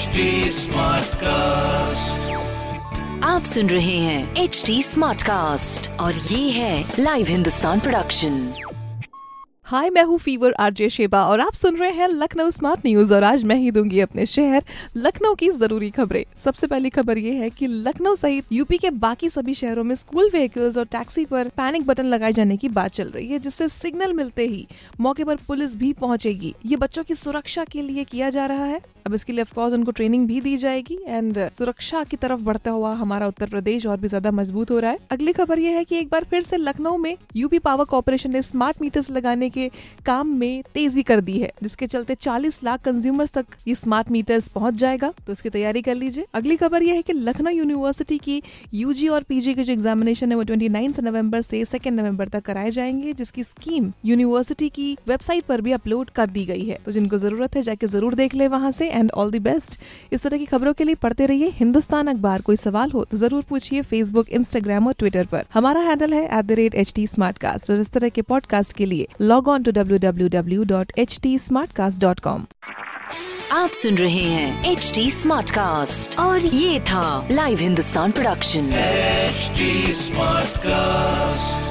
HD cast आप सुन रहे हैं एच डी स्मार्ट कास्ट और ये है लाइव हिंदुस्तान प्रोडक्शन हाय मैं हूँ फीवर आरजे शेबा और आप सुन रहे हैं लखनऊ स्मार्ट न्यूज़ और आज मैं ही दूँगी अपने शहर लखनऊ की ज़रूरी खबरें। सबसे पहली खबर ये है कि लखनऊ सहित यूपी के बाकी सभी शहरों में स्कूल व्हीकल्स और टैक्सी पर पैनिक बटन लगाए जाने की बात चल रही है जिससे सिग्नल मिलते ही मौके पर पुलिस भी पहुंचेगी। ये बच्चों की सुरक्षा के लिए किया जा रहा है। अब इसके लिए ऑफकोर्स उनको ट्रेनिंग भी दी जाएगी एंड सुरक्षा की तरफ़ बढ़ता हुआ हमारा उत्तर प्रदेश और भी ज़्यादा मज़बूत हो रहा है। अगली खबर यह है कि एक बार फिर से लखनऊ में यूपी पावर कॉर्पोरेशन ने स्मार्ट मीटर्स लगाने के काम में तेज़ी कर दी है, जिसके चलते 40 लाख कंज्यूमर्स तक ये स्मार्ट मीटर्स पहुँच जाएगा। तो इसकी तैयारी कर लीजिए। अगली खबर यह है कि लखनऊ यूनिवर्सिटी की यूजी और पीजी के जो एग्जामिनेशन है, वो ट्वेंटी नवंबर से सेकेंड नवंबर तक कराए जाएँगे, जिसकी स्कीम यूनिवर्सिटी की वेबसाइट पर भी अपलोड कर दी गई है। तो जिनको ज़रूरत है, जाके ज़रूर देख ले वहाँ से। एंड ऑल द बेस्ट इस तरह की खबरों के लिए पढ़ते रहिए हिंदुस्तान अखबार। कोई सवाल हो तो ज़रूर पूछिए फेसबुक इंस्टाग्राम और ट्विटर पर। हमारा हैंडल है at the rate H T और इस तरह के पॉडकास्ट के लिए log on to W W W dot H T Smartcast dot com आप सुन रहे हैं एच डी स्मार्ट कास्ट और ये था Live Hindustan production HD Smartcast.